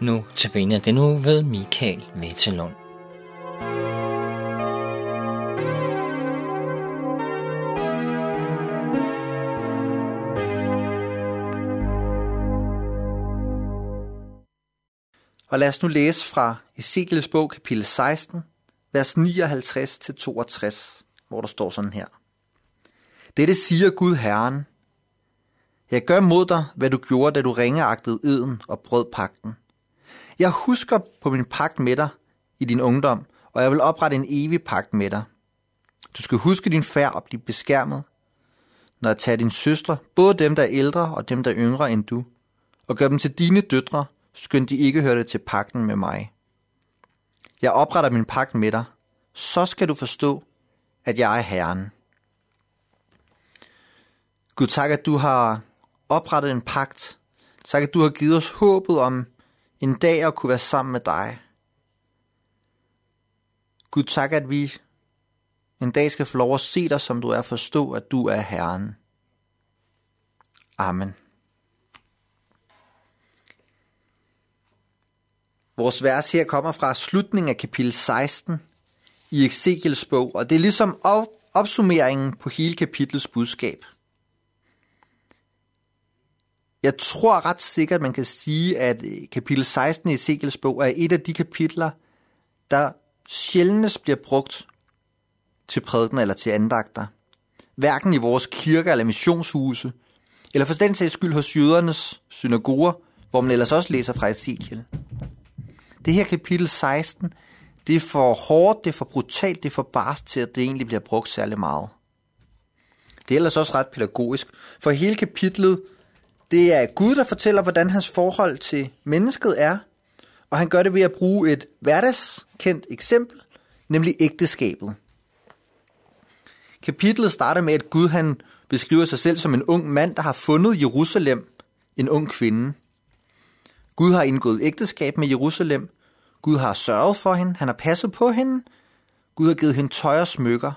Nu tabiner den nu ved Michael Vettelund. Og lad os nu læse fra Ezekiels bog, kapitel 16, vers 59-62, hvor der står sådan her. Dette siger Gud Herren. Jeg gør mod dig, hvad du gjorde, da du ringeagtede eden og brød pakten. Jeg husker på min pagt med dig i din ungdom, og jeg vil oprette en evig pagt med dig. Du skal huske din færd og blive beskærmet, når jeg tager din søstre, både dem, der er ældre og dem, der er yngre end du, og gør dem til dine døtre, skønt de ikke hørte til pakten med mig. Jeg opretter min pagt med dig, så skal du forstå, at jeg er Herren. Gud, tak, at du har oprettet en pagt. Tak, at du har givet os håbet om en dag at kunne være sammen med dig. Gud, tak, at vi en dag skal få lov at se dig, som du er, forstå, at du er Herren. Amen. Vores vers her kommer fra slutningen af kapitel 16 i Ezekiels bog, og det er ligesom op- opsummeringen på hele kapitlets budskab. Jeg tror ret sikkert, man kan sige, at kapitel 16 i Ezekiels bog er et af de kapitler, der sjældent bliver brugt til prædiken eller til andagter. Hverken i vores kirker eller missionshuse, eller for den sags skyld hos jødernes synagoger, hvor man ellers også læser fra Ezekiel. Det her kapitel 16, det er for hårdt, det er for brutalt, det er for barst til, at det egentlig bliver brugt særlig meget. Det er ellers også ret pædagogisk, for hele kapitlet, det er Gud, der fortæller, hvordan hans forhold til mennesket er, og han gør det ved at bruge et hverdagskendt eksempel, nemlig ægteskabet. Kapitlet starter med, at Gud han beskriver sig selv som en ung mand, der har fundet Jerusalem, en ung kvinde. Gud har indgået ægteskab med Jerusalem. Gud har sørget for hende. Han har passet på hende. Gud har givet hende tøj og smykker.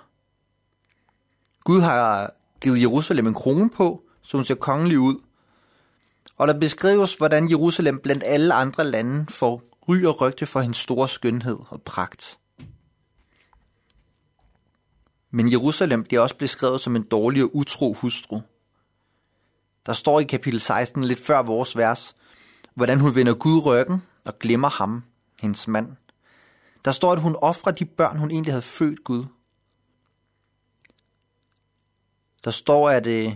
Gud har givet Jerusalem en krone på, så hun ser kongelig ud. Og der beskrives, hvordan Jerusalem blandt alle andre lande får ry og rygte for hendes store skønhed og pragt. Men Jerusalem bliver også beskrevet som en dårlig og utro hustru. Der står i kapitel 16 lidt før vores vers, hvordan hun vender Gud ryggen og glemmer ham, hendes mand. Der står, at hun offrer de børn, hun egentlig havde født Gud. Der står, at... Øh,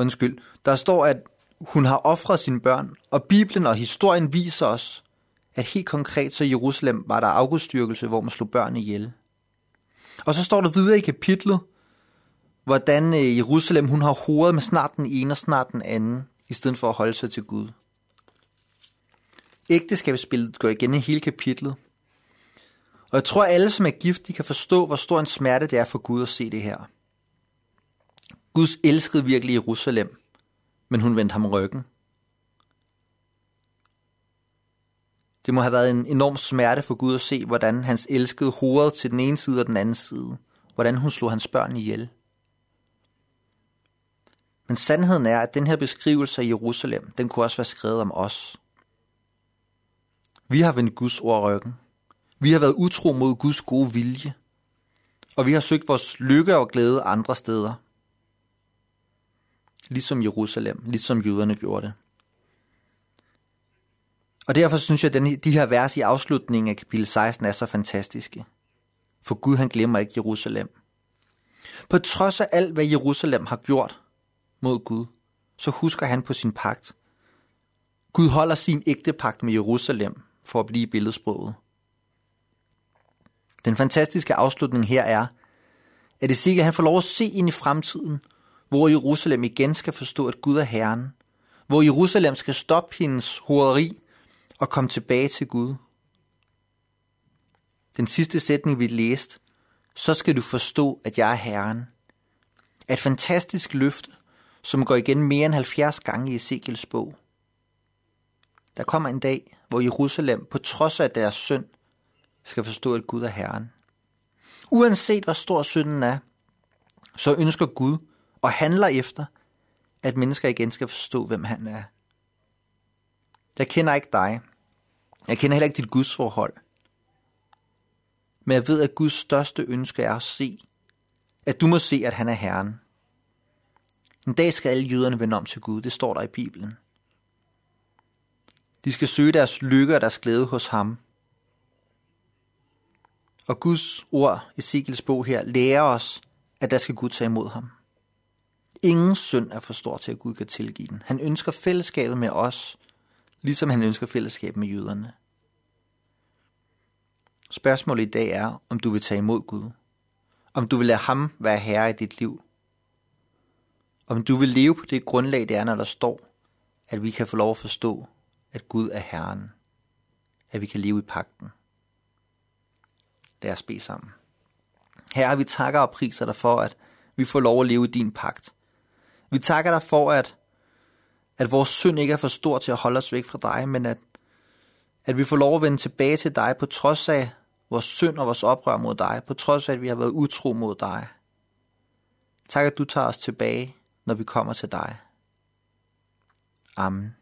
undskyld. Der står, at hun har offret sine børn, og Bibelen og historien viser os, at helt konkret så i Jerusalem var der afgudstyrkelse, hvor man slog børn ihjel. Og så står der videre i kapitlet, hvordan øh, Jerusalem hun har hovedet med snart den ene og snart den anden, i stedet for at holde sig til Gud. Ægteskabsbilledet går igen i hele kapitlet. Og jeg tror, at alle, som er gift, de kan forstå, hvor stor en smerte det er for Gud at se det her. Guds elskede virkelig Jerusalem, men hun vendte ham ryggen. Det må have været en enorm smerte for Gud at se, hvordan hans elskede hovedet til den ene side og den anden side. Hvordan hun slog hans børn ihjel. Men sandheden er, at den her beskrivelse af Jerusalem, den kunne også være skrevet om os. Vi har vendt Guds ord ryggen. Vi har været utro mod Guds gode vilje. Og vi har søgt vores lykke og glæde andre steder. Ligesom Jerusalem, ligesom jøderne gjorde det. Og derfor synes jeg, at de her vers i afslutningen af kapitel 16 er så fantastiske. For Gud han glemmer ikke Jerusalem. På trods af alt, hvad Jerusalem har gjort mod Gud, så husker han på sin pagt. Gud holder sin ægte pagt med Jerusalem for at blive billedsproget. Den fantastiske afslutning her er, at det han får lov at se ind i fremtiden, hvor Jerusalem igen skal forstå, at Gud er Herren. Hvor Jerusalem skal stoppe hendes horeri og komme tilbage til Gud. Den sidste sætning, vi læste, så skal du forstå, at jeg er Herren. Er et fantastisk løfte, som går igen mere end 70 gange i Ezekiels bog. Der kommer en dag, hvor Jerusalem, på trods af deres synd, skal forstå, at Gud er Herren. Uanset hvor stor synden er, så ønsker Gud og handler efter, at mennesker igen skal forstå, hvem han er. Jeg kender ikke dig. Jeg kender heller ikke dit gudsforhold. Men jeg ved, at Guds største ønske er at se, at du må se, at han er Herren. En dag skal alle jøderne vende om til Gud, det står der i Bibelen. De skal søge deres lykke og deres glæde hos ham. Og Guds ord, Ezekiels bog her, lærer os, at der skal Gud tage imod ham. Ingen synd er for stor til, at Gud kan tilgive den. Han ønsker fællesskabet med os, ligesom han ønsker fællesskab med jøderne. Spørgsmålet i dag er, om du vil tage imod Gud. Om du vil lade ham være herre i dit liv. Om du vil leve på det grundlag, det er, når der står, at vi kan få lov at forstå, at Gud er Herren. At vi kan leve i pakten. Lad os bede sammen. Herre, vi takker og priser dig for, at vi får lov at leve i din pagt. Vi takker dig for, at, at vores synd ikke er for stor til at holde os væk fra dig, men at, at vi får lov at vende tilbage til dig på trods af vores synd og vores oprør mod dig, på trods af, at vi har været utro mod dig. Tak, at du tager os tilbage, når vi kommer til dig. Amen.